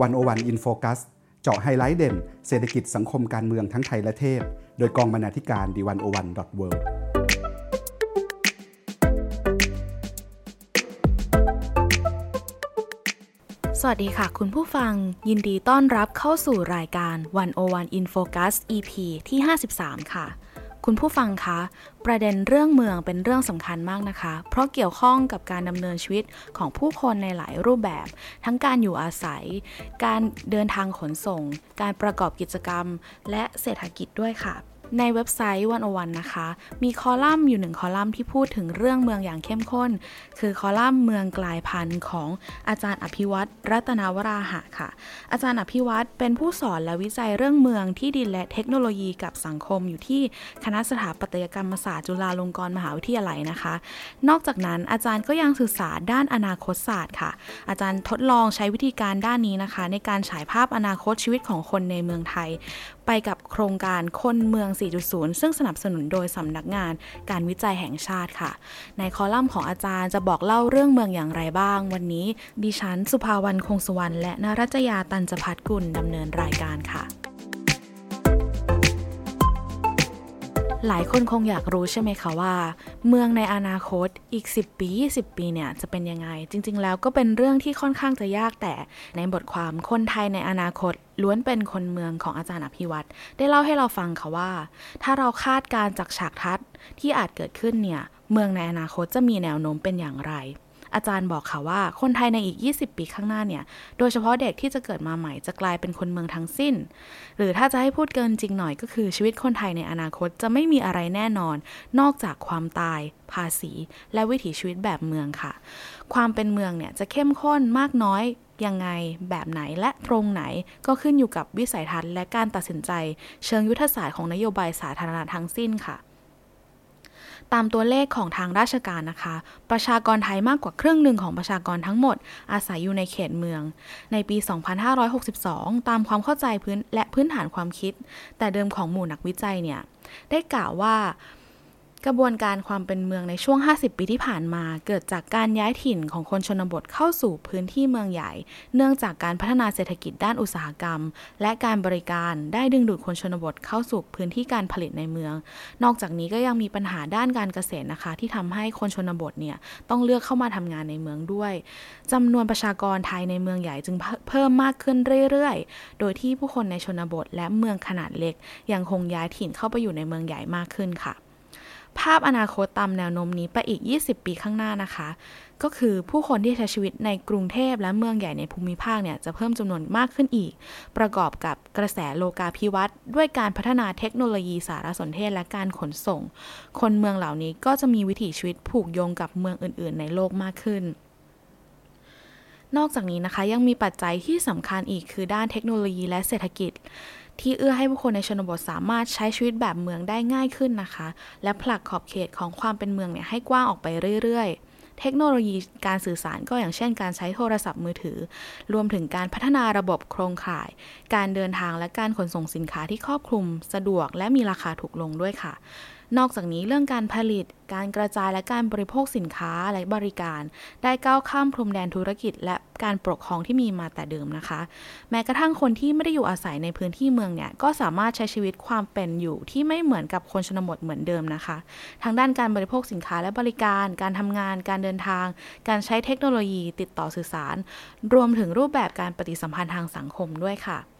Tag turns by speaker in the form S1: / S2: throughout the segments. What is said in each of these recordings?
S1: 101 In Focus เจาะไฮไลท์เด่น เศรษฐกิจสังคมการเมืองทั้งไทยและเทศ โดยกองบรรณาธิการ The101.world
S2: สวัสดีค่ะ คุณผู้ฟังยินดีต้อนรับเข้าสู่รายการ 101 In Focus EP ที่ 53 ค่ะ คุณผู้ฟังคะ ประเด็นเรื่องเมืองเป็นเรื่องสำคัญมากนะคะ เพราะเกี่ยวข้องกับการดำเนินชีวิตของผู้คนในหลายรูปแบบ ทั้งการอยู่อาศัย การเดินทางขนส่ง การประกอบกิจกรรม และเศรษฐกิจด้วยค่ะ ในเว็บไซต์วันอวันนะคะ มีคอลัมน์อยู่หนึ่งคอลัมน์ที่พูดถึงเรื่องเมืองอย่างเข้มข้น คือคอลัมน์เมืองกลายพันธุ์ของอาจารย์อภิวัตรรัตนาวราหะค่ะ อาจารย์อภิวัตรเป็นผู้สอนและวิจัยเรื่องเมืองที่ดินและเทคโนโลยีกับสังคมอยู่ที่คณะสถาปัตยกรรมศาสตร์จุฬาลงกรณ์มหาวิทยาลัยนะคะ นอกจากนั้นอาจารย์ก็ยังศึกษาด้านอนาคตศาสตร์ค่ะ อาจารย์ทดลองใช้วิธีการด้านนี้นะคะ ในการฉายภาพอนาคตชีวิตของคนในเมืองไทยไปกับโครงการคนเมือง 4.0 ซึ่งสนับสนุนโดยสำนักงานการวิจัยแห่งชาติค่ะ ในคอลัมน์ของอาจารย์จะบอกเล่าเรื่องเมืองอย่างไรบ้าง วันนี้ดิฉัน สุภาวรรณคงสุวรรณและนรัจยาตันจพัฒกุลดำเนินรายการค่ะ หลายคนคงอยากรู้ใช่ไหมคะว่า เมืองในอนาคตอีก 10 ปี 20 ปีเนี่ยจะเป็นยังไง จริง ๆ แล้วก็เป็นเรื่องที่ค่อนข้างจะยากแต่ในบทความคนไทยในอนาคตล้วนเป็นคนเมืองของอาจารย์อภิวัตรได้เล่าให้เราฟังค่ะว่า ถ้าเราคาดการจากฉากทัศน์ที่อาจเกิดขึ้นเนี่ยเมืองในอนาคตจะมีแนวโน้มเป็นอย่างไร อาจารย์บอกค่ะว่า คนไทยในอีก 20 ปีข้างหน้าเนี่ย โดยเฉพาะเด็กที่จะเกิดมาใหม่จะกลายเป็นคนเมืองทั้งสิ้น หรือถ้าจะให้พูดเกินจริงหน่อยก็คือชีวิตคนไทยในอนาคตจะไม่มีอะไรแน่นอน นอกจากความตาย ภาษี และวิถีชีวิตแบบเมืองค่ะ ความเป็นเมืองเนี่ยจะเข้มข้นมากน้อยยังไงแบบไหนและตรงไหนก็ขึ้นอยู่กับวิสัยทัศน์และการตัดสินใจ เชิงยุทธศาสตร์ของนโยบายสาธารณะทั้งสิ้นค่ะ ตามตัวเลขของทางราชการนะคะ ประชากรไทยมากกว่าครึ่งหนึ่งของประชากรทั้งหมด อาศัยอยู่ในเขตเมือง ในปี 2562 ตามความเข้าใจพื้นและพื้นฐานความคิด แต่เดิมของหมู่นักวิจัยเนี่ย ได้กล่าวว่า กระบวนการความเป็นเมืองในช่วง 50 ปีที่ผ่านมา เกิดจากการย้ายถิ่นของคนชนบทเข้าสู่พื้นที่เมืองใหญ่ เนื่องจากการพัฒนาเศรษฐกิจด้านอุตสาหกรรม และการบริการได้ดึงดูดคนชนบทเข้าสู่พื้นที่การผลิตในเมือง นอกจากนี้ก็ยังมีปัญหาด้านการเกษตรนะคะ ที่ทำให้คนชนบทเนี่ยต้องเลือกเข้ามาทำงานในเมืองด้วยจำนวนประชากรไทยในเมืองใหญ่จึงเพิ่มมากขึ้นเรื่อยๆ โดยที่ผู้คนในชนบทและเมืองขนาดเล็ก ยังคงย้ายถิ่นเข้าไปอยู่ในเมืองใหญ่มากขึ้นค่ะ ภาพอนาคตตามแนวโน้มนี้ไปอีก 20 ปีข้างหน้านะคะ ก็คือผู้คนที่ใช้ชีวิตในกรุงเทพและเมืองใหญ่ในภูมิภาคเนี่ยจะเพิ่มจำนวนมากขึ้นอีก ประกอบกับกระแสโลกาภิวัตน์ด้วยการพัฒนาเทคโนโลยีสารสนเทศและการขนส่ง คนเมืองเหล่านี้ก็จะมีวิถีชีวิตผูกโยงกับเมืองอื่น ๆ ในโลกมากขึ้นนอกจากนี้นะคะยังมีปัจจัยที่สำคัญอีกคือด้านเทคโนโลยีและเศรษฐกิจ ที่เอื้อให้ผู้คนในชนบทสามารถใช้ชีวิตแบบเมืองได้ง่ายขึ้นนะคะ และผลักขอบเขตของความเป็นเมืองเนี่ยให้กว้างออกไปเรื่อยๆเทคโนโลยีการสื่อสารก็อย่างเช่นการใช้โทรศัพท์มือถือ รวมถึงการพัฒนาระบบโครงข่าย การเดินทางและการขนส่งสินค้าที่ครอบคลุม สะดวกและมีราคาถูกลงด้วยค่ะนอกจากนี้เรื่องการผลิต การกระจายและการบริโภคสินค้าและบริการ ได้ก้าวข้ามพรมแดนธุรกิจ และการปกครองที่มีมาแต่เดิมนะคะ แม้กระทั่งคนที่ไม่ได้อยู่อาศัยในพื้นที่เมืองเนี่ยก็สามารถใช้ชีวิตความเป็นอยู่ที่ไม่เหมือนกับคนชนบทเหมือนเดิมนะคะ ทางด้านการบริโภคสินค้าและบริการ การทำงาน การเดินทาง การใช้เทคโนโลยีติดต่อสื่อสาร รวมถึงรูปแบบการปฏิสัมพันธ์ทางสังคมด้วยค่ะ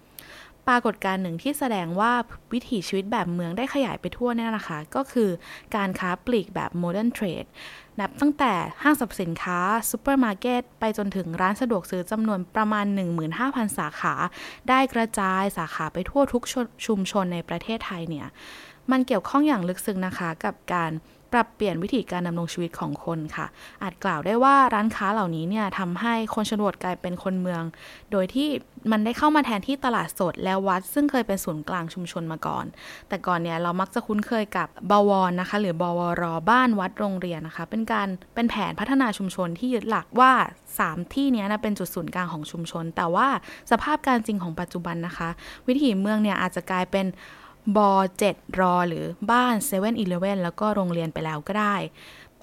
S2: ปรากฏการณ์หนึ่งที่แสดงว่าวิถีชีวิตแบบเมืองได้ขยายไปทั่วเนี่ยนะคะ ก็คือการค้าปลีกแบบ modern trade นับตั้งแต่ห้างสรรพสินค้าซูเปอร์มาร์เก็ตไปจนถึงร้านสะดวกซื้อจำนวนประมาณ 15,000 สาขา ได้กระจายสาขาไปทั่วทุกชุมชนในประเทศไทยเนี่ย มันเกี่ยวข้องอย่างลึกซึ้งนะคะกับการ ปรับเปลี่ยนวิธีการดำรงชีวิตของคนค่ะ อาจกล่าวได้ว่าร้านค้าเหล่านี้เนี่ยทำให้คนชนบทกลายเป็นคนเมือง โดยที่มันได้เข้ามาแทนที่ตลาดสดและวัด ซึ่งเคยเป็นศูนย์กลางชุมชนมาก่อน แต่ก่อนเนี่ยเรามักจะคุ้นเคยกับบวรนะคะ หรือบวรบ้านวัดโรงเรียนนะคะ เป็นการเป็นแผนพัฒนาชุมชนที่ยึดหลักว่า 3 ที่นี้นะเป็นจุดศูนย์กลางของชุมชน แต่ว่าสภาพการจริงของปัจจุบันนะคะ วิถีเมืองเนี่ยอาจจะกลายเป็น บอ7รอหรือบ้าน7 e เ e ่ e แล้วก็โรงเรียนไปแล้วก็ได้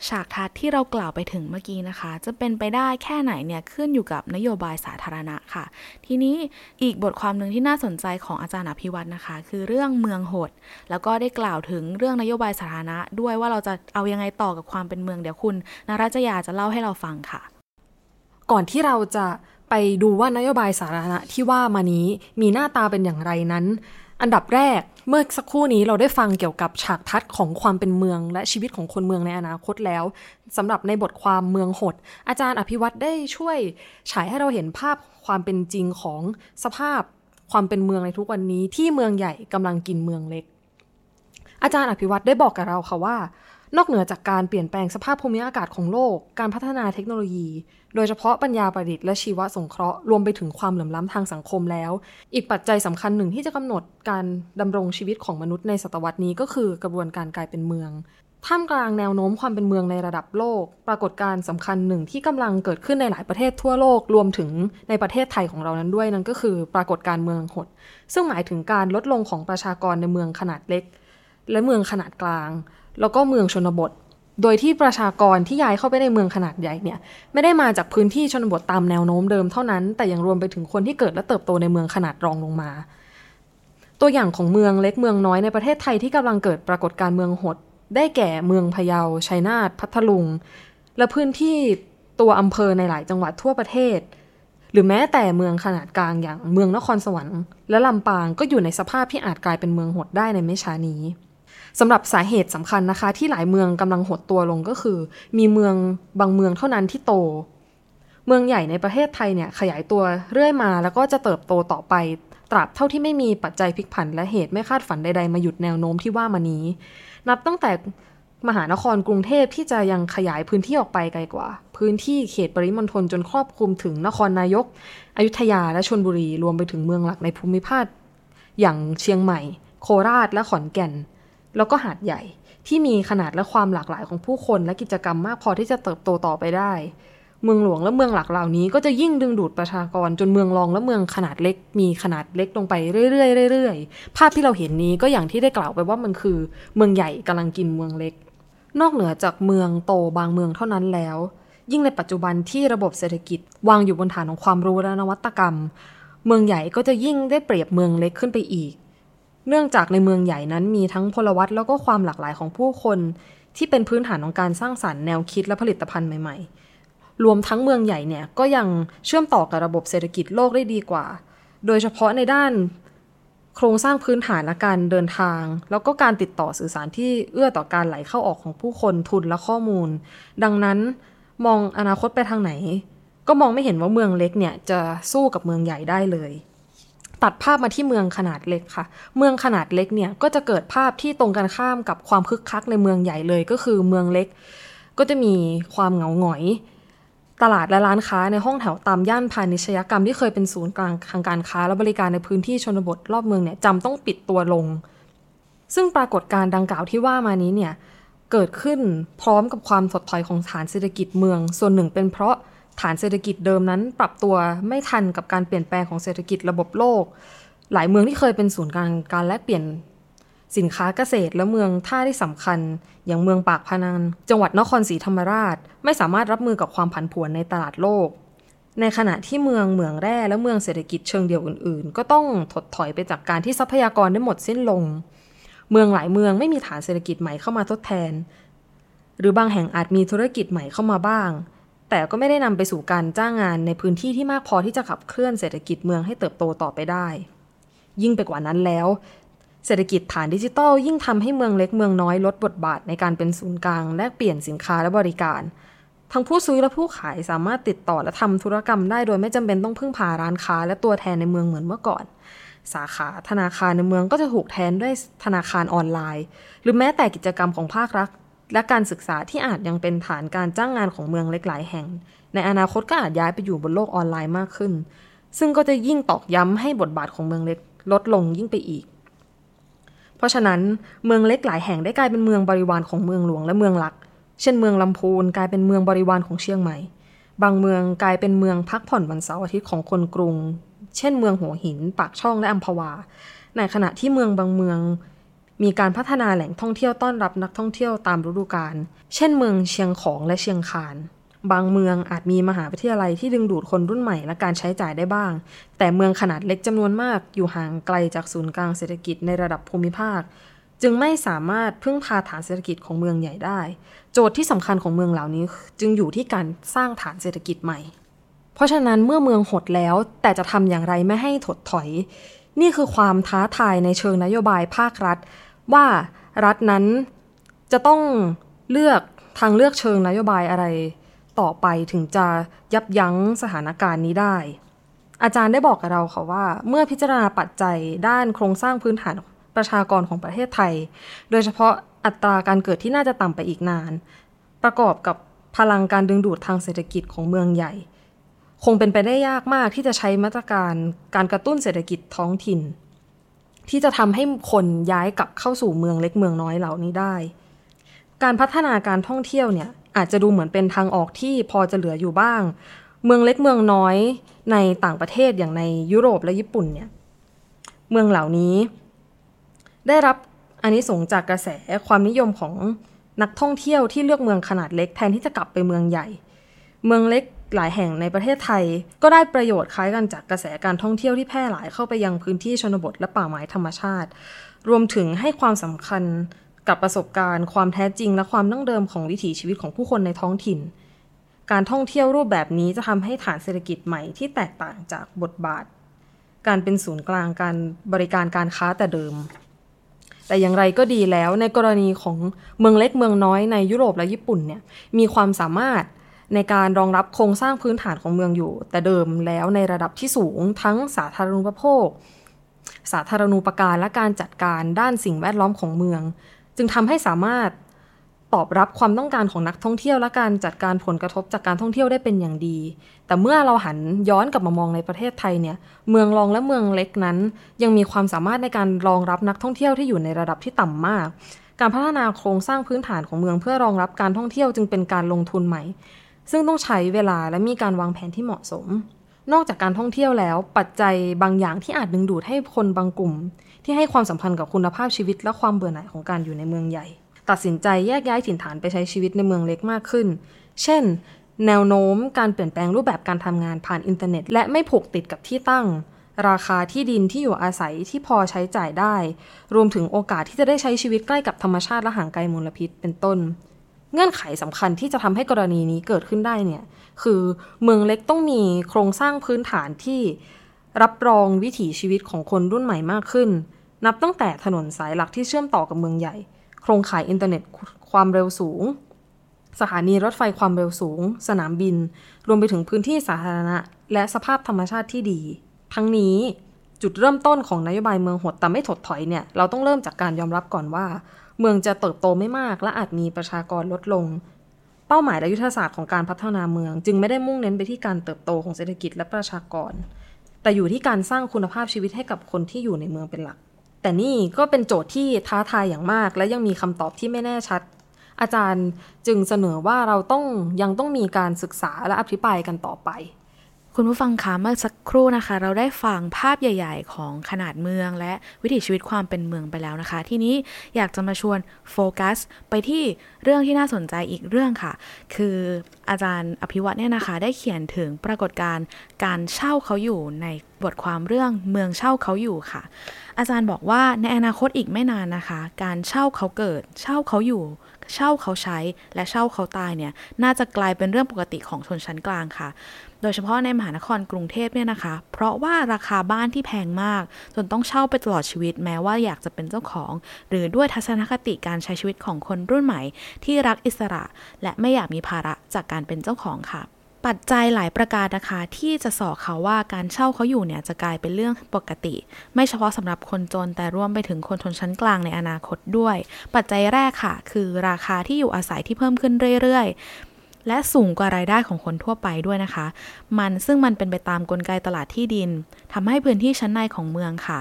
S2: ฉากทัศน์ที่เรากล่าวไปถึงเมื่อกี้นะคะ จะเป็นไปได้แค่ไหนเนี่ยขึ้นอยู่กับนโยบายสาธารณะค่ะ ทีนี้อีกบทความหนึ่งที่น่าสนใจของอาจารย์อภิวัตนะคะ คือเรื่องเมืองหด แล้วก็ได้กล่าวถึงเรื่องนโยบายสาธารณะ ด้วยว่าเราจะเอายังไงต่อกับความเป็นเมืองเดี๋ยวคุณนรัจยาจะเล่าให้เราฟังค่ะ
S3: ก่อนที่เราจะไปดูว่านโยบายสาธารณะที่ว่ามานี้มีหน้าตาเป็นอย่างไรนั้น อันดับแรก เมื่อสักครู่นี้เราได้ฟังเกี่ยวกับฉากทัศน์ของความเป็นเมือง และชีวิตของคนเมืองในอนาคตแล้วสำหรับในบทความเมืองหด อาจารย์อภิวัตได้ช่วยฉายให้เราเห็นภาพความเป็นจริงของสภาพความเป็นเมืองในทุกวันนี้ที่เมืองใหญ่กำลังกินเมืองเล็ก อาจารย์อภิวัตได้บอกกับเราค่ะว่า นอกเหนือจากการเปลี่ยนแปลงสภาพภูมิอากาศของโลก การพัฒนาเทคโนโลยี โดยเฉพาะปัญญาประดิษฐ์และชีวสงเคราะห์ รวมไปถึงความเหลื่อมล้ำทางสังคมแล้ว อีกปัจจัยสำคัญหนึ่งที่จะกำหนดการดำรงชีวิตของมนุษย์ในศตวรรษนี้ก็คือกระบวนการกลายเป็นเมืองท่ามกลางแนวโน้มความเป็นเมืองในระดับโลก ปรากฏการณ์สำคัญหนึ่งที่กำลังเกิดขึ้นในหลายประเทศทั่วโลกรวมถึงในประเทศไทยของเรานั้นด้วยนั่นก็คือ ปรากฏการณ์เมืองหด ซึ่งหมายถึงการลดลงของประชากรในเมืองขนาดเล็ก และเมืองขนาดกลาง แล้วก็เมืองชนบท โดยที่ประชากรที่ย้ายเข้าไปในเมืองขนาดใหญ่เนี่ยไม่ได้มาจากพื้นที่ชนบทตามแนวโน้มเดิมเท่านั้น แต่ยังรวมไปถึงคนที่เกิดและเติบโตในเมืองขนาดรองลงมา ตัวอย่างของเมืองเล็กเมืองน้อยในประเทศไทยที่กำลังเกิดปรากฏการเมืองหด ได้แก่เมืองพะเยาชัยนาทพัทลุง และพื้นที่ตัวอำเภอในหลายจังหวัดทั่วประเทศ หรือแม้แต่เมืองขนาดกลางอย่างเมืองนครสวรรค์ และลำปางก็อยู่ในสภาพที่อาจกลายเป็นเมืองหดได้ในไม่ช้านี้ สำหรับสาเหตุสำคัญนะคะ ที่หลายเมืองกำลังหดตัวลงก็คือ มีเมืองบางเมืองเท่านั้นที่โต เมืองใหญ่ในประเทศไทยเนี่ยขยายตัวเรื่อยมาแล้วก็จะเติบโตต่อไป ตราบเท่าที่ไม่มีปัจจัยพลิกผัน และเหตุไม่คาดฝันใดๆ มาหยุดแนวโน้มที่ว่ามานี้ นับตั้งแต่มหานครกรุงเทพที่จะยังขยายพื้นที่ออกไปไกลกว่า พื้นที่เขตปริมณฑลจนครอบคลุมถึงนครนายก อยุธยาและชลบุรีรวมไปถึงเมืองหลักในภูมิภาคอย่างเชียงใหม่ โคราชและขอนแก่น แล้วก็หาดใหญ่ที่มีขนาดและความหลากหลายของผู้คนและกิจกรรมมากพอที่จะเติบโตต่อไปได้ เมืองหลวงและเมืองหลักเหล่านี้ก็จะยิ่งดึงดูดประชากรจนเมืองรองและเมืองขนาดเล็ก มีขนาดเล็กลงไปเรื่อยๆเรื่อยๆภาพที่เราเห็นนี้ก็อย่างที่ได้กล่าวไปว่ามันคือ เมืองใหญ่กำลังกินเมืองเล็ก นอกเหนือจากเมืองโตบางเมืองเท่านั้นแล้ว ยิ่งในปัจจุบันที่ระบบเศรษฐกิจ วางอยู่บนฐานของความรู้และนวัตกรรม เมืองใหญ่ก็จะยิ่งได้เปรียบเมืองเล็กขึ้นไปอีก เนื่องจากในเมืองใหญ่นั้นมีทั้งพลวัตแล้วก็ความหลากหลายของผู้คนที่เป็นพื้นฐานของการสร้างสารรค์แนวคิดและผลิตภัณฑ์ใหม่ ๆ รวมทั้งเมืองใหญ่เนี่ยก็ยังเชื่อมต่อกับระบบเศรษฐกิจโลกได้ดีกว่า โดยเฉพาะในด้านโครงสร้างพื้นฐานและการเดินทาง แล้วก็การติดต่อสื่อสารที่เอื้อต่อการไหลเข้าออกของผู้คนทุนและข้อมูล ดังนั้นมองอนาคตไปทางไหน ก็มองไม่เห็นว่าเมืองเล็กเนี่ยจะสู้กับเมืองใหญ่ได้เลย ตัดภาพมาที่เมืองขนาดเล็กค่ะ เมืองขนาดเล็กเนี่ยก็จะเกิดภาพที่ตรงกันข้ามกับความคึกคักในเมืองใหญ่เลยก็คือเมืองเล็ก ก็จะมีความเหงาหงอย ตลาดและร้านค้าในห้องแถวตามย่านพาณิชยกรรมที่เคยเป็นศูนย์กลางทางการค้าและบริการในพื้นที่ชนบทรอบเมืองเนี่ยจำต้องปิดตัวลง ซึ่งปรากฏการณ์ดังกล่าวที่ว่ามานี้เนี่ยเกิดขึ้นพร้อมกับความถดถอยของฐานเศรษฐกิจเมือง ส่วนหนึ่งเป็นเพราะ ฐานเศรษฐกิจเดิมนั้น ปรับตัวไม่ทันกับการเปลี่ยนแปลงของเศรษฐกิจระบบโลก หลายเมืองที่เคยเป็นศูนย์กลางการแลกเปลี่ยนสินค้าเกษตรและเมืองท่าที่สำคัญ อย่างเมืองปากพนังจังหวัดนครศรีธรรมราช ไม่สามารถรับมือกับความผันผวนในตลาดโลก ในขณะที่เมืองเหมืองแร่และเมืองเศรษฐกิจเชิงเดียวอื่น ๆ ก็ต้องถดถอยไปจากการที่ทรัพยากรได้หมดสิ้นลง เมืองหลายเมืองไม่มีฐานเศรษฐกิจใหม่เข้ามาทดแทน หรือบางแห่งอาจมีธุรกิจใหม่เข้ามาบ้าง แต่ก็ไม่ได้นำไปสู่การจ้างงานในพื้นที่ที่มากพอที่จะขับเคลื่อนเศรษฐกิจเมืองให้เติบโตต่อไปได้ ยิ่งไปกว่านั้นแล้ว เศรษฐกิจฐานดิจิทัล ยิ่งทำให้เมืองเล็กเมืองน้อยลดบทบาทในการเป็นศูนย์กลางแลกเปลี่ยนสินค้าและบริการทั้งผู้ซื้อและผู้ขายสามารถติดต่อและทำธุรกรรมได้โดยไม่จำเป็นต้องพึ่งพาร้านค้าและตัวแทนในเมืองเหมือนเมื่อก่อน สาขาธนาคารในเมืองก็จะถูกแทนด้วยธนาคารออนไลน์ หรือแม้แต่กิจกรรมของภาครัฐ และการศึกษาที่อาจยังเป็นฐานการจ้างงานของเมืองเล็กหลายแห่ง ในอนาคตก็อาจย้ายไปอยู่บนโลกออนไลน์มากขึ้น ซึ่งก็จะยิ่งตอกย้ำให้บทบาทของเมืองเล็กลดลงยิ่งไปอีก เพราะฉะนั้นเมืองเล็กหลายแห่งได้กลายเป็นเมืองบริวารของเมืองหลวงและเมืองหลัก เช่นเมืองลำพูนกลายเป็นเมืองบริวารของเชียงใหม่ บางเมืองกลายเป็นเมืองพักผ่อนวันเสาร์อาทิตย์ของคนกรุง เช่นเมืองหัวหิน ปากช่องและอัมพวา ในขณะที่เมืองบางเมือง มีการพัฒนาแหล่งท่องเที่ยวต้อนรับนักท่องเที่ยวตามฤดูกาล เช่นเมืองเชียงของและเชียงคาน บางเมืองอาจมีมหาวิทยาลัยที่ดึงดูดคนรุ่นใหม่และการใช้จ่ายได้บ้าง แต่เมืองขนาดเล็กจำนวนมากอยู่ห่างไกลจากศูนย์กลางเศรษฐกิจในระดับภูมิภาค จึงไม่สามารถพึ่งพาฐานเศรษฐกิจของเมืองใหญ่ได้ โจทย์ที่สำคัญของเมืองเหล่านี้ จึงอยู่ที่การสร้างฐานเศรษฐกิจใหม่ เพราะฉะนั้นเมื่อเมืองหดแล้ว แต่จะทำอย่างไรไม่ให้ถดถอย นี่คือความท้าทายในเชิงนโยบายภาครัฐ ว่ารัฐนั้นจะต้องเลือกทางเลือกเชิงนโยบายอะไรต่อไปถึงจะยับยั้งสถานการณ์นี้ได้ อาจารย์ได้บอกกับเราค่ะว่า เมื่อพิจารณาปัจจัยด้านโครงสร้างพื้นฐานประชากรของประเทศไทย โดยเฉพาะอัตราการเกิดที่น่าจะต่ำไปอีกนาน ประกอบกับพลังการดึงดูดทางเศรษฐกิจของเมืองใหญ่ คงเป็นไปได้ยากมากที่จะใช้มาตรการการกระตุ้นเศรษฐกิจท้องถิ่น ที่จะทำให้คนย้ายกลับเข้าสู่เมืองเล็กเมืองน้อยเหล่านี้ได้ การพัฒนาการท่องเที่ยวเนี่ยอาจจะดูเหมือนเป็นทางออกที่พอจะเหลืออยู่บ้าง เมืองเล็กเมืองน้อยในต่างประเทศอย่างในยุโรปและญี่ปุ่นเนี่ยเมืองเหล่านี้ ได้รับอันนี้สงจากกระแสความนิยมของนักท่องเที่ยวที่เลือกเมืองขนาดเล็กแทนที่จะกลับไปเมืองใหญ่ เมืองเล็ก หลายแห่งในประเทศไทย ก็ได้ประโยชน์คล้ายกันจากกระแสการท่องเที่ยวที่แพร่หลายเข้าไปยังพื้นที่ชนบทและป่าไม้ธรรมชาติ รวมถึงให้ความสำคัญกับประสบการณ์ ความแท้จริง และความดั้งเดิมของวิถีชีวิตของผู้คนในท้องถิ่น การท่องเที่ยวรูปแบบนี้จะทำให้ฐานเศรษฐกิจใหม่ที่แตกต่างจากบทบาท การเป็นศูนย์กลางการบริการการค้าแต่เดิม แต่อย่างไรก็ดีแล้วในกรณีของเมืองเล็กเมืองน้อยในยุโรปและญี่ปุ่นเนี่ยมีความสามารถ ในการรองรับโครงสร้างพื้นฐานของเมืองอยู่ แต่เดิมแล้วในระดับที่สูงทั้งสาธารณูปโภค สาธารณูปการและการจัดการด้านสิ่งแวดล้อมของเมือง จึงทำให้สามารถตอบรับความต้องการของนักท่องเที่ยวและการจัดการผลกระทบจากการท่องเที่ยวได้เป็นอย่างดี แต่เมื่อเราหันย้อนกลับมามองในประเทศไทยเนี่ย เมืองรองและเมืองเล็กนั้น ยังมีความสามารถในการรองรับนักท่องเที่ยวที่อยู่ในระดับที่ต่ำมาก การพัฒนาโครงสร้างพื้นฐานของเมืองเพื่อรองรับการท่องเที่ยวจึงเป็นการลงทุนใหม่ ซึ่งต้องใช้เวลาและมีการวางแผนที่เหมาะสม นอกจากการท่องเที่ยวแล้ว ปัจจัยบางอย่างที่อาจดึงดูดให้คนบางกลุ่ม ที่ให้ความสัมพันธ์กับคุณภาพชีวิตและความเบื่อหน่ายของการอยู่ในเมืองใหญ่ ตัดสินใจแยกย้ายถิ่นฐานไปใช้ชีวิตในเมืองเล็กมากขึ้น เช่น แนวโน้มการเปลี่ยนแปลงรูปแบบการทำงานผ่านอินเทอร์เน็ต และไม่ผูกติดกับที่ตั้งราคาที่ดินที่อยู่อาศัยที่พอใช้จ่ายได้ รวมถึงโอกาสที่จะได้ใช้ชีวิตใกล้กับธรรมชาติและห่างไกลมลพิษเป็นต้น เงื่อนไขสำคัญที่จะทำให้กรณีนี้เกิดขึ้นได้เนี่ยคือเมืองเล็กต้องมีโครงสร้างพื้นฐานที่รับรองวิถีชีวิตของคนรุ่นใหม่มากขึ้น นับตั้งแต่ถนนสายหลักที่เชื่อมต่อกับเมืองใหญ่ โครงข่ายอินเทอร์เน็ตความเร็วสูง สถานีรถไฟความเร็วสูง สนามบิน รวมไปถึงพื้นที่สาธารณะ และสภาพธรรมชาติที่ดี ทั้งนี้จุดเริ่มต้นของนโยบายเมืองหดแต่ไม่ถดถอยเนี่ยเราต้องเริ่มจากการยอมรับก่อนว่า เมืองจะเติบโตไม่มากและอาจมีประชากรลดลง เป้าหมายและยุทธศาสตร์ของการพัฒนาเมือง จึงไม่ได้มุ่งเน้นไปที่การเติบโตของเศรษฐกิจและประชากร แต่อยู่ที่การสร้างคุณภาพชีวิตให้กับคนที่อยู่ในเมืองเป็นหลัก แต่นี่ก็เป็นโจทย์ที่ท้าทายอย่างมาก และยังมีคำตอบที่ไม่แน่ชัด อาจารย์จึงเสนอว่าเราต้องยังต้องมีการศึกษาและอภิปรายกันต่อไป
S2: คุณผู้ฟังคะเมื่อสักครู่นะคะ เราได้ฟังภาพใหญ่ ๆ ของขนาดเมือง และวิถีชีวิตความเป็นเมืองไปแล้วนะคะ ที่นี้อยากจะมาชวนโฟกัส ไปที่เรื่องที่น่าสนใจอีกเรื่องค่ะ คืออาจารย์อภิวัตเนี่ยนะคะ ได้เขียนถึงปรากฏการณ์การเช่าเขาอยู่ในบทความเรื่องเมืองเช่าเขาอยู่ค่ะ อาจารย์บอกว่าในอนาคตอีกไม่นานนะคะ การเช่าเขาเกิด เช่าเขาอยู่ เช่าเขาใช้และเช่าเขาตายเนี่ยน่าจะกลายเป็นเรื่องปกติของชนชั้นกลางค่ะ โดยเฉพาะในมหานครกรุงเทพเนี่ยนะคะ เพราะว่าราคาบ้านที่แพงมาก จนต้องเช่าไปตลอดชีวิตแม้ว่าอยากจะเป็นเจ้าของ หรือด้วยทัศนคติการใช้ชีวิตของคนรุ่นใหม่ ที่รักอิสระ และไม่อยากมีภาระจากการเป็นเจ้าของค่ะ ปัจจัยหลายประการนะคะ ที่จะสอเขาว่าการเช่าเขาอยู่เนี่ยจะกลายเป็นเรื่องปกติ ไม่เฉพาะสำหรับคนจนแต่รวมไปถึงคนชนชั้นกลางในอนาคตด้วย ปัจจัยแรกค่ะ คือราคาที่อยู่อาศัยที่เพิ่มขึ้นเรื่อยๆ และสูงกว่ารายได้ของคนทั่วไปด้วยนะคะ มันซึ่งมันเป็นไปตามกลไกตลาดที่ดินทำให้พื้นที่ชั้นในของเมืองค่ะ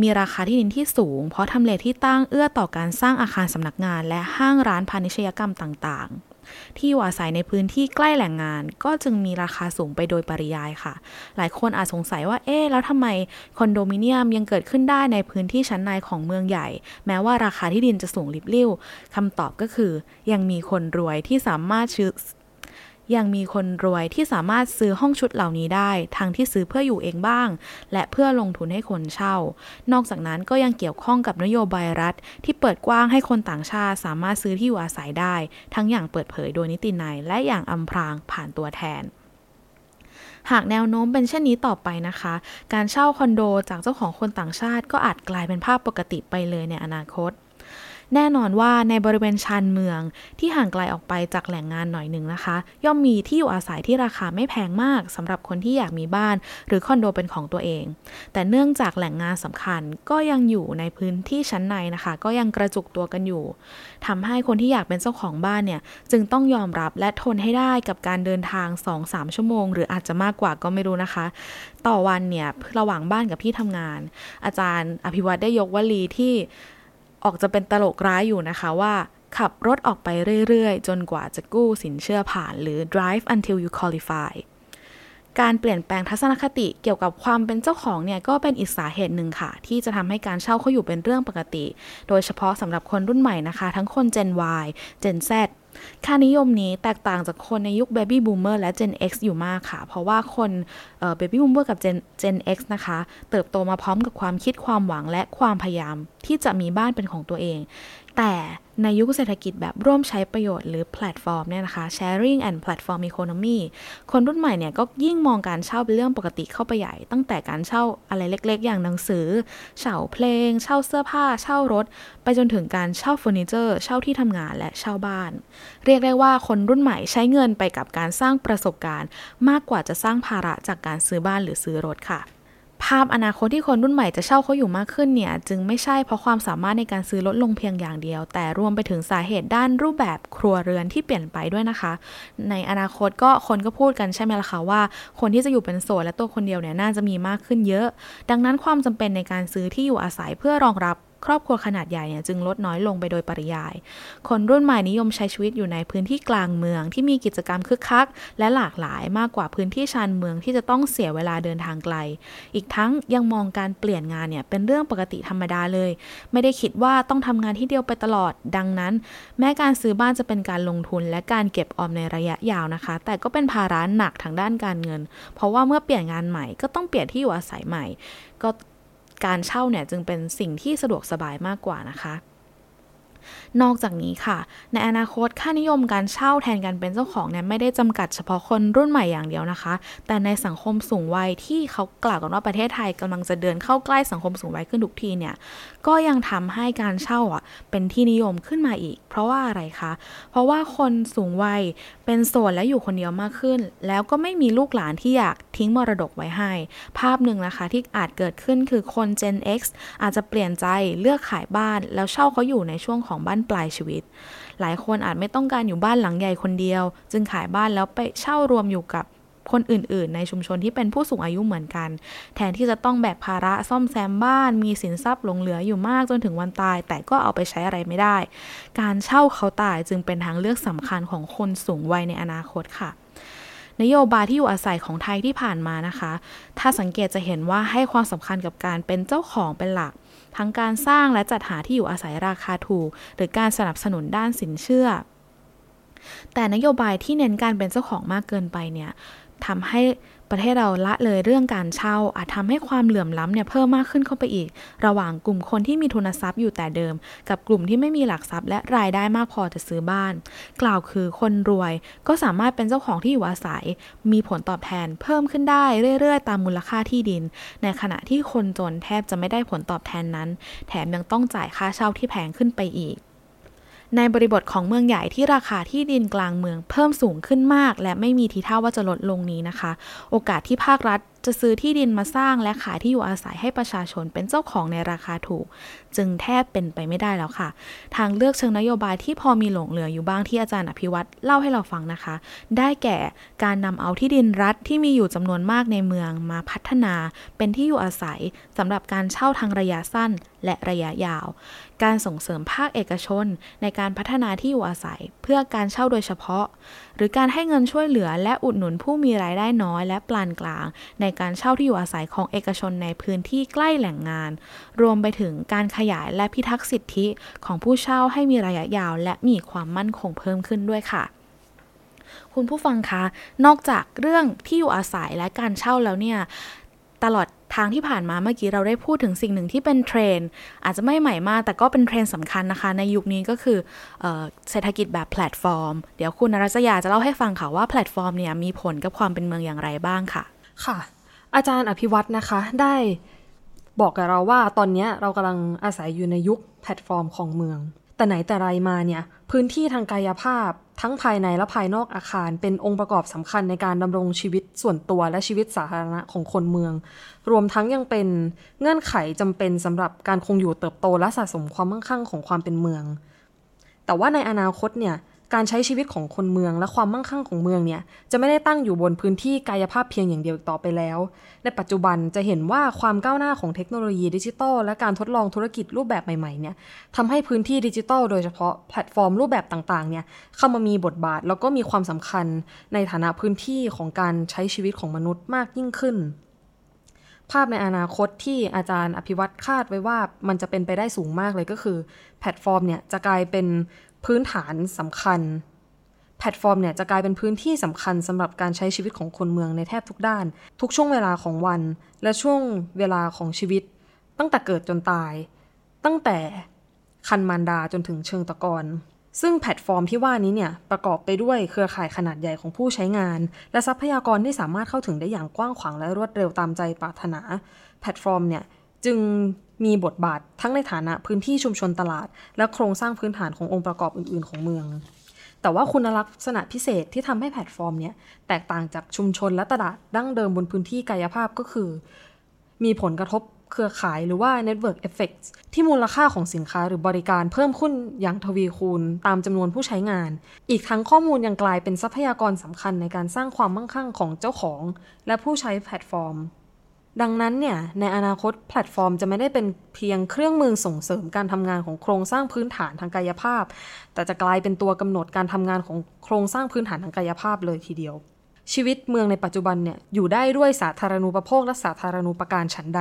S2: มีราคาที่ดินที่สูง เพราะทำเลที่ตั้งเอื้อต่อการสร้างอาคารสำนักงาน และห้างร้านพาณิชยกรรมต่างๆ ที่อยู่อาศัยในพื้นที่ใกล้แหล่งงาน ก็จึงมีราคาสูงไปโดยปริยายค่ะ หลายคนอาจสงสัยว่าเอ๊แล้วทำไมคอนโดมิเนียมยังเกิดขึ้นได้ในพื้นที่ชั้นในของเมืองใหญ่ แม้ว่าราคาที่ดินจะสูงลิบลิ่วคำตอบก็คือ ยังมีคนรวยที่สามารถซื้อ ยังมีคนรวยที่สามารถซื้อห้องชุดเหล่านี้ได้ ทั้งที่ซื้อเพื่ออยู่เองบ้าง และเพื่อลงทุนให้คนเช่า นอกจากนั้นก็ยังเกี่ยวข้องกับนโยบายรัฐ ที่เปิดกว้างให้คนต่างชาติสามารถซื้อที่อยู่อาศัยได้ ทั้งอย่างเปิดเผยโดยนิตินัยและอย่างอำพรางผ่านตัวแทนหากแนวโน้มเป็นเช่นนี้ต่อไปนะคะ การเช่าคอนโดจากเจ้าของคนต่างชาติก็อาจกลายเป็นภาพปกติไปเลยในอนาคต แน่นอนว่าในบริเวณชานเมืองที่ห่างไกลออกไปจากแหล่งงานหน่อยหนึ่งนะคะ ย่อมมีที่อยู่อาศัยที่ราคาไม่แพงมากสำหรับคนที่อยากมีบ้าน หรือคอนโดเป็นของตัวเอง แต่เนื่องจากแหล่งงานสำคัญก็ยังอยู่ในพื้นที่ชั้นในนะคะ ก็ยังกระจุกตัวกันอยู่ทำให้คนที่อยากเป็นเจ้าของบ้านเนี่ยจึงต้องยอมรับและทนให้ได้กับการเดินทาง 2-3 ชั่วโมง หรืออาจจะมากกว่าก็ไม่รู้นะคะ ต่อวันเนี่ยระหว่างบ้านกับที่ทำงาน อาจารย์อภิวัตได้ยกวลีที่ ออกจะเป็นตลกร้ายอยู่นะคะว่าขับรถออกไปเรื่อย ๆ จนกว่าจะกู้สินเชื่อผ่านหรือ drive until you qualify การเปลี่ยนแปลงทัศนคติเกี่ยวกับความเป็นเจ้าของเนี่ยก็เป็นอีกสาเหตุหนึ่งค่ะ ที่จะทำให้การเช่าเขาอยู่เป็นเรื่องปกติ โดยเฉพาะสำหรับคนรุ่นใหม่นะคะ ทั้งคน Gen Y Gen Z ค่านิยมนี้แตกต่างจากคนในยุค Baby Boomer และ Gen X อยู่มากค่ะ เพราะว่าคน Baby Boomer กับ Gen Gen X นะคะ เติบโตมาพร้อมกับความคิดความหวังและความพยายามที่จะมีบ้านเป็นของตัวเอง แต่ในยุคเศรษฐกิจแบบร่วมใช้ประโยชน์หรือแพลตฟอร์มเนี่ยนะคะ sharing and platform economy คนรุ่นใหม่เนี่ยก็ยิ่งมองการเช่าเป็นเรื่องปกติเข้าไปใหญ่ ตั้งแต่การเช่าอะไรเล็กๆ อย่างหนังสือ เช่าเพลง เช่าเสื้อผ้า เช่ารถ ไปจนถึงการเช่าเฟอร์นิเจอร์ เช่าที่ทำงานและเช่าบ้าน เรียกได้ว่าคนรุ่นใหม่ใช้เงินไปกับการสร้างประสบการณ์ มากกว่าจะสร้างภาระจากการซื้อบ้านหรือซื้อรถค่ะ ภาพอนาคตที่คนรุ่นใหม่จะเช่าเขาอยู่มากขึ้นเนี่ย จึงไม่ใช่เพราะความสามารถในการซื้อลดลงเพียงอย่างเดียว แต่รวมไปถึงสาเหตุด้านรูปแบบครัวเรือนที่เปลี่ยนไปด้วยนะคะ ในอนาคตก็คนก็พูดกันใช่ไหมล่ะคะว่า คนที่จะอยู่เป็นโสดและตัวคนเดียวเนี่ยน่าจะมีมากขึ้นเยอะ ดังนั้นความจำเป็นในการซื้อที่อยู่อาศัยเพื่อรองรับ ครอบครัวขนาดใหญ่เนี่ยจึงลดน้อยลงไปโดยปริยาย คนรุ่นใหม่นิยมใช้ชีวิตอยู่ในพื้นที่กลางเมืองที่มีกิจกรรมคึกคัก และหลากหลายมากกว่าพื้นที่ชานเมืองที่จะต้องเสียเวลาเดินทางไกล อีกทั้งยังมองการเปลี่ยนงานเนี่ยเป็นเรื่องปกติธรรมดาเลย ไม่ได้คิดว่าต้องทำงานที่เดียวไปตลอด ดังนั้น แม้การซื้อบ้านจะเป็นการลงทุนและการเก็บออมในระยะยาวนะคะ แต่ก็เป็นภาระหนักทางด้านการเงิน เพราะว่าเมื่อเปลี่ยนงานใหม่ก็ต้องเปลี่ยนที่อยู่อาศัยใหม่ ก็ การเช่าเนี่ยจึงเป็นสิ่งที่สะดวกสบายมากกว่านะคะ นอกจากนี้ค่ะ ในอนาคตค่านิยมการเช่าแทนการเป็นเจ้าของเนี่ยไม่ได้จำกัดเฉพาะคนรุ่นใหม่อย่างเดียวนะคะ แต่ในสังคมสูงวัยที่เขากล่าวกันว่าประเทศไทยกำลังจะเดินเข้าใกล้สังคมสูงวัยขึ้นทุกทีเนี่ยก็ยังทำให้การเช่าอะเป็นที่นิยมขึ้นมาอีก เพราะว่าอะไรคะ เพราะว่าคนสูงวัยเป็นโสดและอยู่คนเดียวมากขึ้น แล้วก็ไม่มีลูกหลานที่อยากทิ้งมรดกไว้ให้ ภาพหนึ่งนะคะที่อาจเกิดขึ้นคือคน Gen X อาจจะเปลี่ยนใจเลือกขายบ้าน แล้วเช่าเขาอยู่ในช่วงของบ้านปลายชีวิต หลายคนอาจไม่ต้องการอยู่บ้านหลังใหญ่คนเดียว จึงขายบ้านแล้วไปเช่ารวมอยู่กับคนอื่น ๆ ในชุมชนที่เป็นผู้สูงอายุเหมือนกัน แทนที่จะต้องแบกภาระซ่อมแซมบ้าน มีสินทรัพย์หลงเหลืออยู่มากจนถึงวันตาย แต่ก็เอาไปใช้อะไรไม่ได้ การเช่าเขาตายจึงเป็นทางเลือกสำคัญของคนสูงวัยในอนาคตค่ะนโยบายที่อยู่อาศัยของไทยที่ผ่านมานะคะ ถ้าสังเกตจะเห็นว่าให้ความสำคัญกับการเป็นเจ้าของเป็นหลัก ทั้งการสร้างและจัดหาที่อยู่อาศัยราคาถูก หรือการสนับสนุนด้านสินเชื่อ แต่นโยบายที่เน้นการเป็นเจ้าของมากเกินไปเนี่ยทำให้ ประเทศเราละเลยเรื่องการเช่า อาจทำให้ความเหลื่อมล้ำเนี่ยเพิ่มมากขึ้นเข้าไปอีก ระหว่างกลุ่มคนที่มีทุนทรัพย์อยู่แต่เดิม กับกลุ่มที่ไม่มีหลักทรัพย์ และรายได้มากพอจะซื้อบ้าน กล่าวคือคนรวยก็สามารถเป็นเจ้าของที่อยู่อาศัย มีผลตอบแทนเพิ่มขึ้นได้เรื่อยๆ ตามมูลค่าที่ดิน ในขณะที่คนจนแทบจะไม่ได้ผลตอบแทนนั้น แถมยังต้องจ่ายค่าเช่าที่แพงขึ้นไปอีก ในบริบทของเมืองใหญ่ที่ราคาที่ดินกลางเมืองเพิ่มสูงขึ้นมาก และไม่มีทีท่าว่าจะลดลงนี้นะคะ โอกาสที่ภาครัฐจะซื้อที่ดินมาสร้างและขายที่อยู่อาศัยให้ประชาชนเป็นเจ้าของในราคาถูก จึงแทบเป็นไปไม่ได้แล้วค่ะ ทางเลือกเชิงนโยบายที่พอมีหลงเหลืออยู่บ้างที่อาจารย์อภิวัตรเล่าให้เราฟังนะคะ ได้แก่การนำเอาที่ดินรัฐที่มีอยู่จำนวนมากในเมืองมาพัฒนา เป็นที่อยู่อาศัยสำหรับการเช่าทางระยะสั้นและระยะยาว การส่งเสริมภาคเอกชน ในการพัฒนาที่อยู่อาศัย เพื่อการเช่าโดยเฉพาะ หรือการให้เงินช่วยเหลือและอุดหนุนผู้มีรายได้น้อยและปานกลาง ในการเช่าที่อยู่อาศัยของเอกชนในพื้นที่ใกล้แหล่งงาน รวมไปถึงการขยายและพิทักษ์สิทธิของผู้เช่าให้มีระยะยาว และมีความมั่นคงเพิ่มขึ้นด้วยค่ะคุณผู้ฟังคะ นอกจากเรื่องที่อยู่อาศัยและการเช่าแล้วเนี่ย ตลอดทางที่ผ่านมาเมื่อกี้เราได้พูดถึงสิ่งหนึ่งที่เป็นเทรนอาจจะไม่ใหม่มาก แต่ก็เป็นเทรนสำคัญนะคะ ในยุคนี้ก็คือเอเศรษฐกิจแบบแพลตฟอร์ม เดี๋ยวคุณนรัสยาจะเล่าให้ฟังค่ะว่าแพลตฟอร์มเนี่ยมีผลกับความเป็นเมืองอย่างไรบ้างค่ะ
S3: ค่ะ อาจารย์อภิวัตนะคะได้ บอกกับเราว่าตอนนี้เรากำลังอาศัยอยู่ในยุคแพลตฟอร์มของเมือง แต่ไหนแต่ไรมาเนี่ย พื้นที่ทางกายภาพ ทั้งภายในและภายนอกอาคาร เป็นองค์ประกอบสำคัญในการดำรงชีวิตส่วนตัวและชีวิตสาธารณะของคนเมือง รวมทั้งยังเป็นเงื่อนไขจำเป็นสำหรับการคงอยู่เติบโตและสะสมความมั่งคั่งของความเป็นเมือง แต่ว่าในอนาคตเนี่ย การใช้ชีวิตของคนเมืองและความมั่งคั่งของเมืองเนี่ยจะไม่ได้ตั้งอยู่บนพื้นที่กายภาพเพียงอย่างเดียวต่อไปแล้ว ในปัจจุบันจะเห็นว่าความก้าวหน้าของเทคโนโลยีดิจิทัลและการทดลองธุรกิจรูปแบบใหม่ๆเนี่ยทำให้พื้นที่ดิจิทัลโดยเฉพาะแพลตฟอร์มรูปแบบต่างๆเนี่ยเข้ามามีบทบาทแล้วก็มีความสำคัญในฐานะพื้นที่ของการใช้ชีวิตของมนุษย์มากยิ่งขึ้นภาพในอนาคตที่อาจารย์อภิวัตคาดไว้ว่ามันจะเป็นไปได้สูงมากเลยก็คือ แพลตฟอร์มเนี่ยจะกลายเป็น พื้นฐานสำคัญ แพลตฟอร์มเนี่ยจะกลายเป็นพื้นที่สำคัญสำหรับการใช้ชีวิตของคนเมืองในแทบทุกด้าน ทุกช่วงเวลาของวัน และช่วงเวลาของชีวิต ตั้งแต่เกิดจนตาย ตั้งแต่ครรภ์มารดาจนถึงเชิงตะกอนซึ่งแพลตฟอร์มที่ว่านี้เนี่ยประกอบไปด้วยเครือข่ายขนาดใหญ่ของผู้ใช้งาน และทรัพยากรที่สามารถเข้าถึงได้อย่างกว้างขวางและรวดเร็วตามใจปรารถนา แพลตฟอร์มเนี่ย จึงมีบทบาททั้งในฐานะพื้นที่ชุมชนตลาด และโครงสร้างพื้นฐานขององค์ประกอบอื่น ๆ ของเมือง แต่ว่าคุณลักษณะพิเศษที่ทำให้แพลตฟอร์มเนี้ยแตกต่างจากชุมชนและตลาดดั้งเดิมบนพื้นที่กายภาพก็คือ มีผลกระทบเครือข่ายหรือว่า Network Effects ที่มูลค่าของสินค้าหรือบริการเพิ่มขึ้นอย่างทวีคูณตามจำนวนผู้ใช้งาน อีกทั้งข้อมูลยังกลายเป็นทรัพยากรสำคัญในการสร้างความมั่งคั่งของเจ้าของ และผู้ใช้แพลตฟอร์ม ดังนั้นเนี่ยในอนาคตแพลตฟอร์มจะไม่ได้เป็นเพียงเครื่องมือส่งเสริมการทำงานของโครงสร้างพื้นฐานทางกายภาพ แต่จะกลายเป็นตัวกำหนดการทำงานของโครงสร้างพื้นฐานทางกายภาพเลยทีเดียว ชีวิตเมืองในปัจจุบันเนี่ยอยู่ได้ด้วยสาธารณูปโภคและสาธารณูปการฉันใด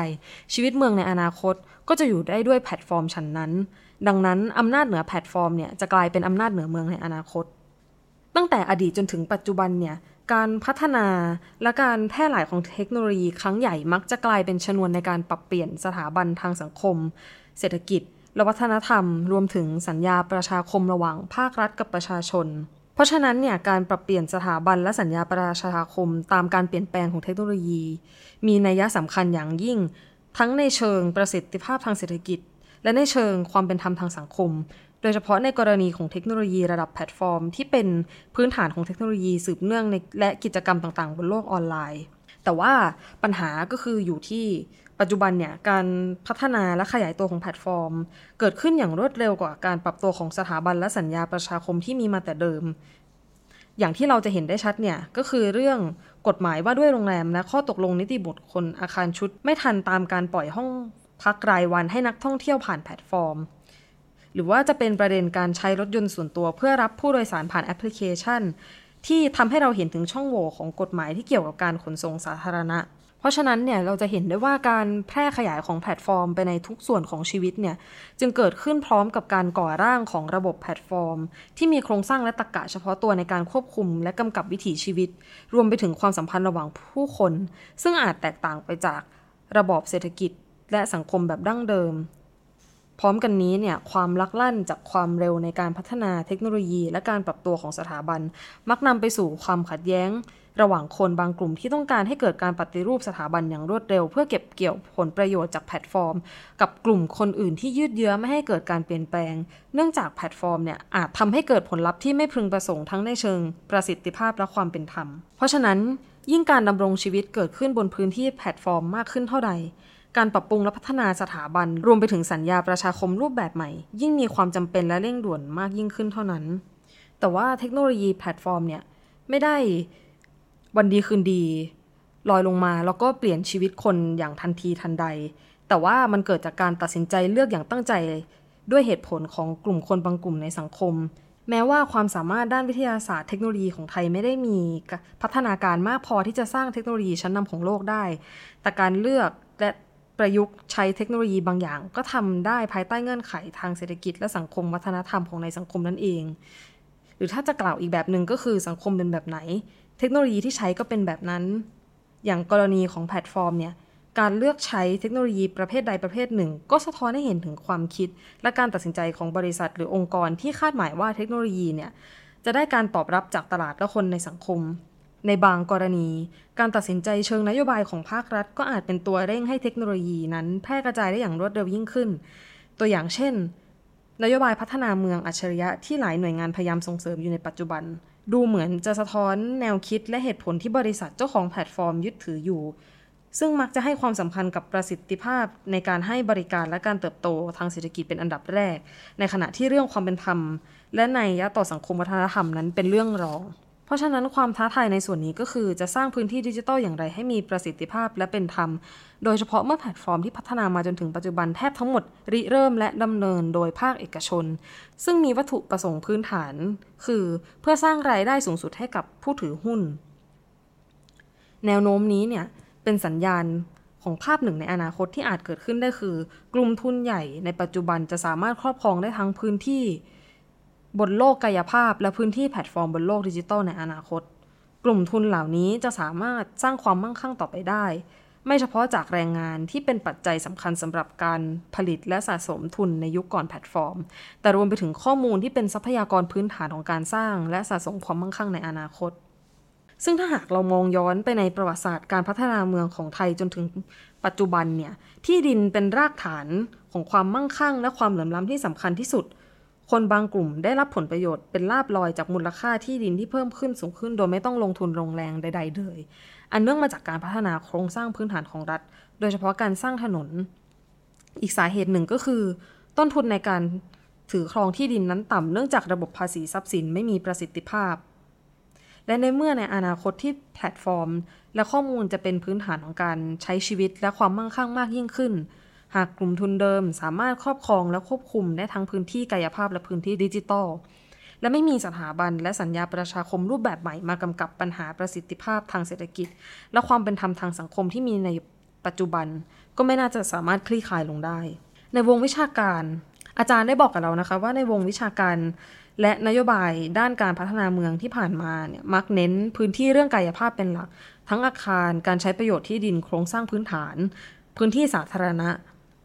S3: ชีวิตเมืองในอนาคตก็จะอยู่ได้ด้วยแพลตฟอร์มฉันนั้น ดังนั้นอำนาจเหนือแพลตฟอร์มเนี่ยจะกลายเป็นอำนาจเหนือเมืองในอนาคต ตั้งแต่อดีตจนถึงปัจจุบันเนี่ย การพัฒนาและการแพร่หลายของเทคโนโลยีครั้งใหญ่มักจะกลายเป็นชนวนในการปรับเปลี่ยนสถาบันทางสังคม เศรษฐกิจ และวัฒนธรรม รวมถึงสัญญาประชาคมระหว่างภาครัฐกับประชาชน เพราะฉะนั้นเนี่ยการปรับเปลี่ยนสถาบันและสัญญาประชาคม ตามการเปลี่ยนแปลงของเทคโนโลยี มีนัยสำคัญอย่างยิ่ง ทั้งในเชิงประสิทธิภาพทางเศรษฐกิจ และในเชิงความเป็นธรรมทางสังคม โดยเฉพาะในกรณีของเทคโนโลยีระดับแพลตฟอร์ม ที่เป็นพื้นฐานของเทคโนโลยีสืบเนื่องในและกิจกรรมต่างๆ บนโลกออนไลน์ แต่ว่าปัญหาก็คืออยู่ที่ปัจจุบันเนี่ยการพัฒนาและขยายตัวของแพลตฟอร์ม เกิดขึ้นอย่างรวดเร็วกว่าการปรับตัวของสถาบันและสัญญาประชาคมที่มีมาแต่เดิม อย่างที่เราจะเห็นได้ชัดเนี่ยก็คือเรื่องกฎหมายว่าด้วยโรงแรมและข้อตกลงนิติบุคคลอาคารชุด ไม่ทันตามการปล่อยห้องพักรายวันให้นักท่องเที่ยวผ่านแพลตฟอร์ม หรือว่าจะเป็นประเด็นการใช้รถยนต์ส่วนตัว เพื่อรับผู้โดยสารผ่านแอปพลิเคชัน ที่ทำให้เราเห็นถึงช่องโหว่ของกฎหมายที่เกี่ยวกับการขนส่งสาธารณะ เพราะฉะนั้นเนี่ยเราจะเห็นได้ว่าการแพร่ขยายของแพลตฟอร์มไปในทุกส่วนของชีวิตเนี่ยจึงเกิดขึ้นพร้อมกับการก่อร่างของระบบแพลตฟอร์ม ที่มีโครงสร้างและตรรกะเฉพาะตัวในการควบคุม และกำกับวิถีชีวิต รวมไปถึงความสัมพันธ์ระหว่างผู้คน ซึ่งอาจแตกต่างไปจากระบอบเศรษฐกิจและสังคมแบบดั้งเดิม พร้อมกันนี้เนี่ยความลักลั่นจากความเร็วในการพัฒนาเทคโนโลยี และการปรับตัวของสถาบัน มักนำไปสู่ความขัดแย้ง ระหว่างคนบางกลุ่มที่ต้องการให้เกิดการปฏิรูปสถาบันอย่างรวดเร็ว เพื่อเก็บเกี่ยวผลประโยชน์จากแพลตฟอร์ม กับกลุ่มคนอื่นที่ยืดเยื้อไม่ให้เกิดการเปลี่ยนแปลง เนื่องจากแพลตฟอร์มเนี่ยอาจทำให้เกิดผลลัพธ์ที่ไม่พึงประสงค์ทั้งในเชิง ประสิทธิภาพและความเป็นธรรม เพราะฉะนั้นยิ่งการดำรงชีวิตเกิดขึ้นบนพื้นที่แพลตฟอร์มมากขึ้นเท่าใด การปรับปรุงและพัฒนาสถาบัน รวมไปถึงสัญญาประชาคมรูปแบบใหม่ ยิ่งมีความจำเป็นและเร่งด่วนมากยิ่งขึ้นเท่านั้น แต่ว่าเทคโนโลยีแพลตฟอร์มเนี่ยไม่ได้วันดีคืนดีลอยลงมาแล้วก็เปลี่ยนชีวิตคนอย่างทันทีทันใด แต่ว่ามันเกิดจากการตัดสินใจเลือกอย่างตั้งใจ ด้วยเหตุผลของกลุ่มคนบางกลุ่มในสังคม แม้ว่าความสามารถด้านวิทยาศาสตร์เทคโนโลยีของไทยไม่ได้มีพัฒนาการมากพอที่จะสร้างเทคโนโลยีชั้นนำของโลกได้ แต่การเลือกและ ประยุกต์ใช้เทคโนโลยีบางอย่าง ก็ทำได้ภายใต้เงื่อนไขทางเศรษฐกิจและสังคมวัฒนธรรมของในสังคมนั่นเอง หรือถ้าจะกล่าวอีกแบบหนึ่งก็คือสังคมเป็นแบบไหน เทคโนโลยีที่ใช้ก็เป็นแบบนั้น อย่างกรณีของแพลตฟอร์มเนี่ยการเลือกใช้เทคโนโลยีประเภทใดประเภทหนึ่ง ก็สะท้อนให้เห็นถึงความคิด และการตัดสินใจของบริษัทหรือองค์กรที่คาดหมายว่าเทคโนโลยีเนี่ยจะได้การตอบรับจากตลาดและคนในสังคม ในบางกรณี การตัดสินใจเชิงนโยบายของภาครัฐ ก็อาจเป็นตัวเร่งให้เทคโนโลยีนั้นแพร่กระจายได้อย่างรวดเร็วยิ่งขึ้น ตัวอย่างเช่น นโยบายพัฒนาเมืองอัจฉริยะที่หลายหน่วยงานพยายามส่งเสริมอยู่ในปัจจุบัน ดูเหมือนจะสะท้อนแนวคิดและเหตุผลที่บริษัทเจ้าของแพลตฟอร์มยึดถืออยู่ ซึ่งมักจะให้ความสำคัญกับประสิทธิภาพในการให้บริการและการเติบโตทางเศรษฐกิจเป็นอันดับแรก ในขณะที่เรื่องความเป็นธรรม และนัยยะต่อสังคมวัฒนธรรมนั้นเป็นเรื่องรอง เพราะฉะนั้นความท้าทายในส่วนนี้ก็คือจะสร้างพื้นที่ดิจิทัลอย่างไรให้มีประสิทธิภาพและเป็นธรรม โดยเฉพาะเมื่อแพลตฟอร์มที่พัฒนามาจนถึงปัจจุบันแทบทั้งหมดริเริ่มและดำเนินโดยภาคเอกชน ซึ่งมีวัตถุประสงค์พื้นฐาน คือเพื่อสร้างรายได้สูงสุดให้กับผู้ถือหุ้น แนวโน้มนี้เนี่ยเป็นสัญญาณของภาพหนึ่งในอนาคตที่อาจเกิดขึ้นได้คือ กลุ่มทุนใหญ่ในปัจจุบันจะสามารถครอบครองได้ทั้งพื้นที่ บนโลกกายภาพและพื้นที่แพลตฟอร์มบนโลกดิจิทัลในอนาคต กลุ่มทุนเหล่านี้จะสามารถสร้างความมั่งคั่งต่อไปได้ ไม่เฉพาะจากแรงงานที่เป็นปัจจัยสำคัญสำหรับการผลิตและสะสมทุนในยุคก่อนแพลตฟอร์ม แต่รวมไปถึงข้อมูลที่เป็นทรัพยากรพื้นฐานของการสร้าง และสะสมความมั่งคั่งในอนาคตซึ่งถ้าหากเรามองย้อนไปในประวัติศาสตร์การพัฒนาเมืองของไทยจนถึงปัจจุบันเนี่ยที่ดินเป็นรากฐานของความมั่งคั่ง และความเหลื่อมล้ำที่สำคัญที่สุด คนบางกลุ่มได้รับผลประโยชน์เป็นลาบลอยจากมูลค่าที่ดินที่เพิ่มขึ้นสูงขึ้น โดยไม่ต้องลงทุนลงแรงใด ๆ เลย อันเนื่องมาจากการพัฒนาโครงสร้างพื้นฐานของรัฐ โดยเฉพาะการสร้างถนน อีกสาเหตุหนึ่งก็คือ ต้นทุนในการถือครองที่ดินนั้นต่ำเนื่องจากระบบภาษีทรัพย์สินไม่มีประสิทธิภาพ และในเมื่อในอนาคตที่แพลตฟอร์ม และข้อมูลจะเป็นพื้นฐานของการใช้ชีวิตและความมั่งคั่งมากยิ่งขึ้น หากกลุ่มทุนเดิมสามารถครอบครองและควบคุมได้ทั้งพื้นที่กายภาพและพื้นที่ดิจิทัล และไม่มีสถาบันและสัญญาประชาคมรูปแบบใหม่มากำกับปัญหาประสิทธิภาพทางเศรษฐกิจ และความเป็นธรรมทางสังคมที่มีในปัจจุบัน ก็ไม่น่าจะสามารถคลี่คลายลงได้ ในวงวิชาการ อาจารย์ได้บอกกับเรานะคะว่าในวงวิชาการและนโยบายด้านการพัฒนาเมืองที่ผ่านมาเนี่ยมักเน้นพื้นที่เรื่องกายภาพเป็นหลัก ทั้งอาคารการใช้ประโยชน์ที่ดินโครงสร้างพื้นฐาน พื้นที่สาธารณะ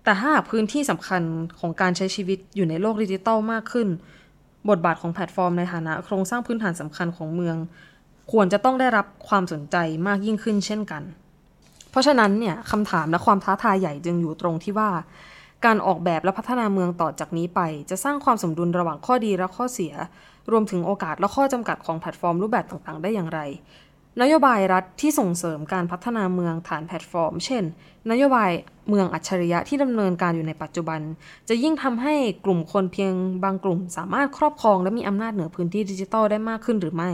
S3: แต่ถ้าพื้นที่สำคัญของการใช้ชีวิตอยู่ในโลกดิจิตอลมากขึ้น บทบาทของแพลตฟอร์มในฐานะโครงสร้างพื้นฐานสำคัญของเมือง ควรจะต้องได้รับความสนใจมากยิ่งขึ้นเช่นกัน เพราะฉะนั้นเนี่ยคำถามและความท้าทายใหญ่จึงอยู่ตรงที่ว่า การออกแบบและพัฒนาเมืองต่อจากนี้ไป จะสร้างความสมดุลระหว่างข้อดีและข้อเสีย รวมถึงโอกาสและข้อจำกัดของแพลตฟอร์มรูปแบบต่างๆ ได้อย่างไร นโยบายรัฐที่ส่งเสริมการพัฒนาเมืองฐานแพลตฟอร์ม เช่น นโยบายเมืองอัจฉริยะที่ดำเนินการอยู่ในปัจจุบัน จะยิ่งทำให้กลุ่มคนเพียงบางกลุ่ม สามารถครอบครองและมีอำนาจเหนือพื้นที่ดิจิทัลได้มากขึ้นหรือไม่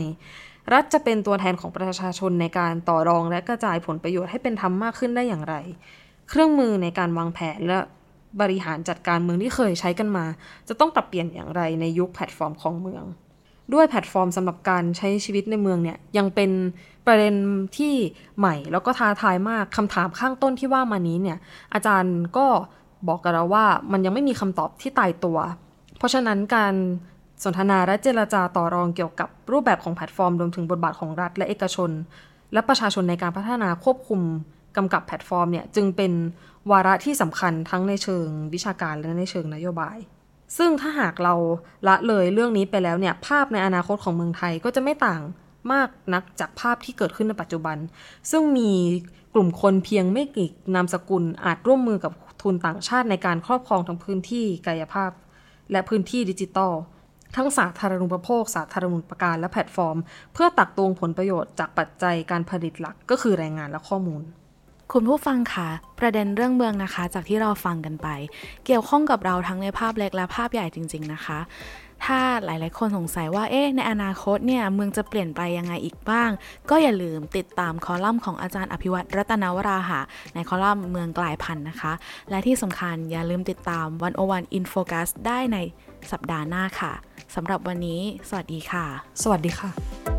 S3: รัฐจะเป็นตัวแทนของประชาชนในการต่อรองและกระจายผลประโยชน์ให้เป็นธรรมมากขึ้นได้อย่างไร เครื่องมือในการวางแผนและบริหารจัดการเมืองที่เคยใช้กันมา จะต้องปรับเปลี่ยนอย่างไรในยุคแพลตฟอร์มของเมือง ด้วยแพลตฟอร์มสำหรับการใช้ชีวิตในเมืองเนี่ยยังเป็นประเด็นที่ใหม่แล้วก็ท้าทายมากคำถามข้างต้นที่ว่ามานี้เนี่ยอาจารย์ก็บอกกับเราว่ามันยังไม่มีคำตอบที่ตายตัว เพราะฉะนั้นการสนทนาและเจรจาต่อรองเกี่ยวกับรูปแบบของแพลตฟอร์มรวมถึงบทบาทของรัฐและเอกชน และประชาชนในการพัฒนาควบคุมกำกับแพลตฟอร์มเนี่ยจึงเป็นวาระที่สำคัญทั้งในเชิงวิชาการและในเชิงนโยบาย ซึ่งถ้าหากเราละเลยเรื่องนี้ไปแล้วเนี่ยภาพในอนาคตของเมืองไทยก็จะไม่ต่างมากนักจากภาพที่เกิดขึ้นในปัจจุบัน ซึ่งมีกลุ่มคนเพียงไม่กี่นามสกุลอาจร่วมมือกับทุนต่างชาติในการครอบครองทั้งพื้นที่กายภาพ และพื้นที่ดิจิตอลทั้งสาธารณูปโภค สาธารณูปการและแพลตฟอร์ม เพื่อตักตวงผลประโยชน์จากปัจจัยการผลิตหลักก็คือแรงงานและข้อมูล
S2: คุณผู้ฟังคะประเด็นเรื่องเมืองนะคะ จากที่เราฟังกันไป เกี่ยวข้องกับเราทั้งในภาพเล็กและภาพใหญ่จริง ๆนะคะ ถ้าหลายๆ คนสงสัยว่าเอ๊ะในอนาคตเนี่ยเมืองจะเปลี่ยนไปยังไงอีกบ้าง ก็อย่าลืมติดตามคอลัมน์ของอาจารย์อภิวัตรรัตนวราหะในคอลัมน์เมืองกลายพันธุ์นะคะ และที่สำคัญอย่าลืมติดตามวันโอวันอินโฟกัสได้ในสัปดาห์หน้าค่ะสำหรับวันนี้ สวัสดีค่ะ
S3: สวัสดีค่ะ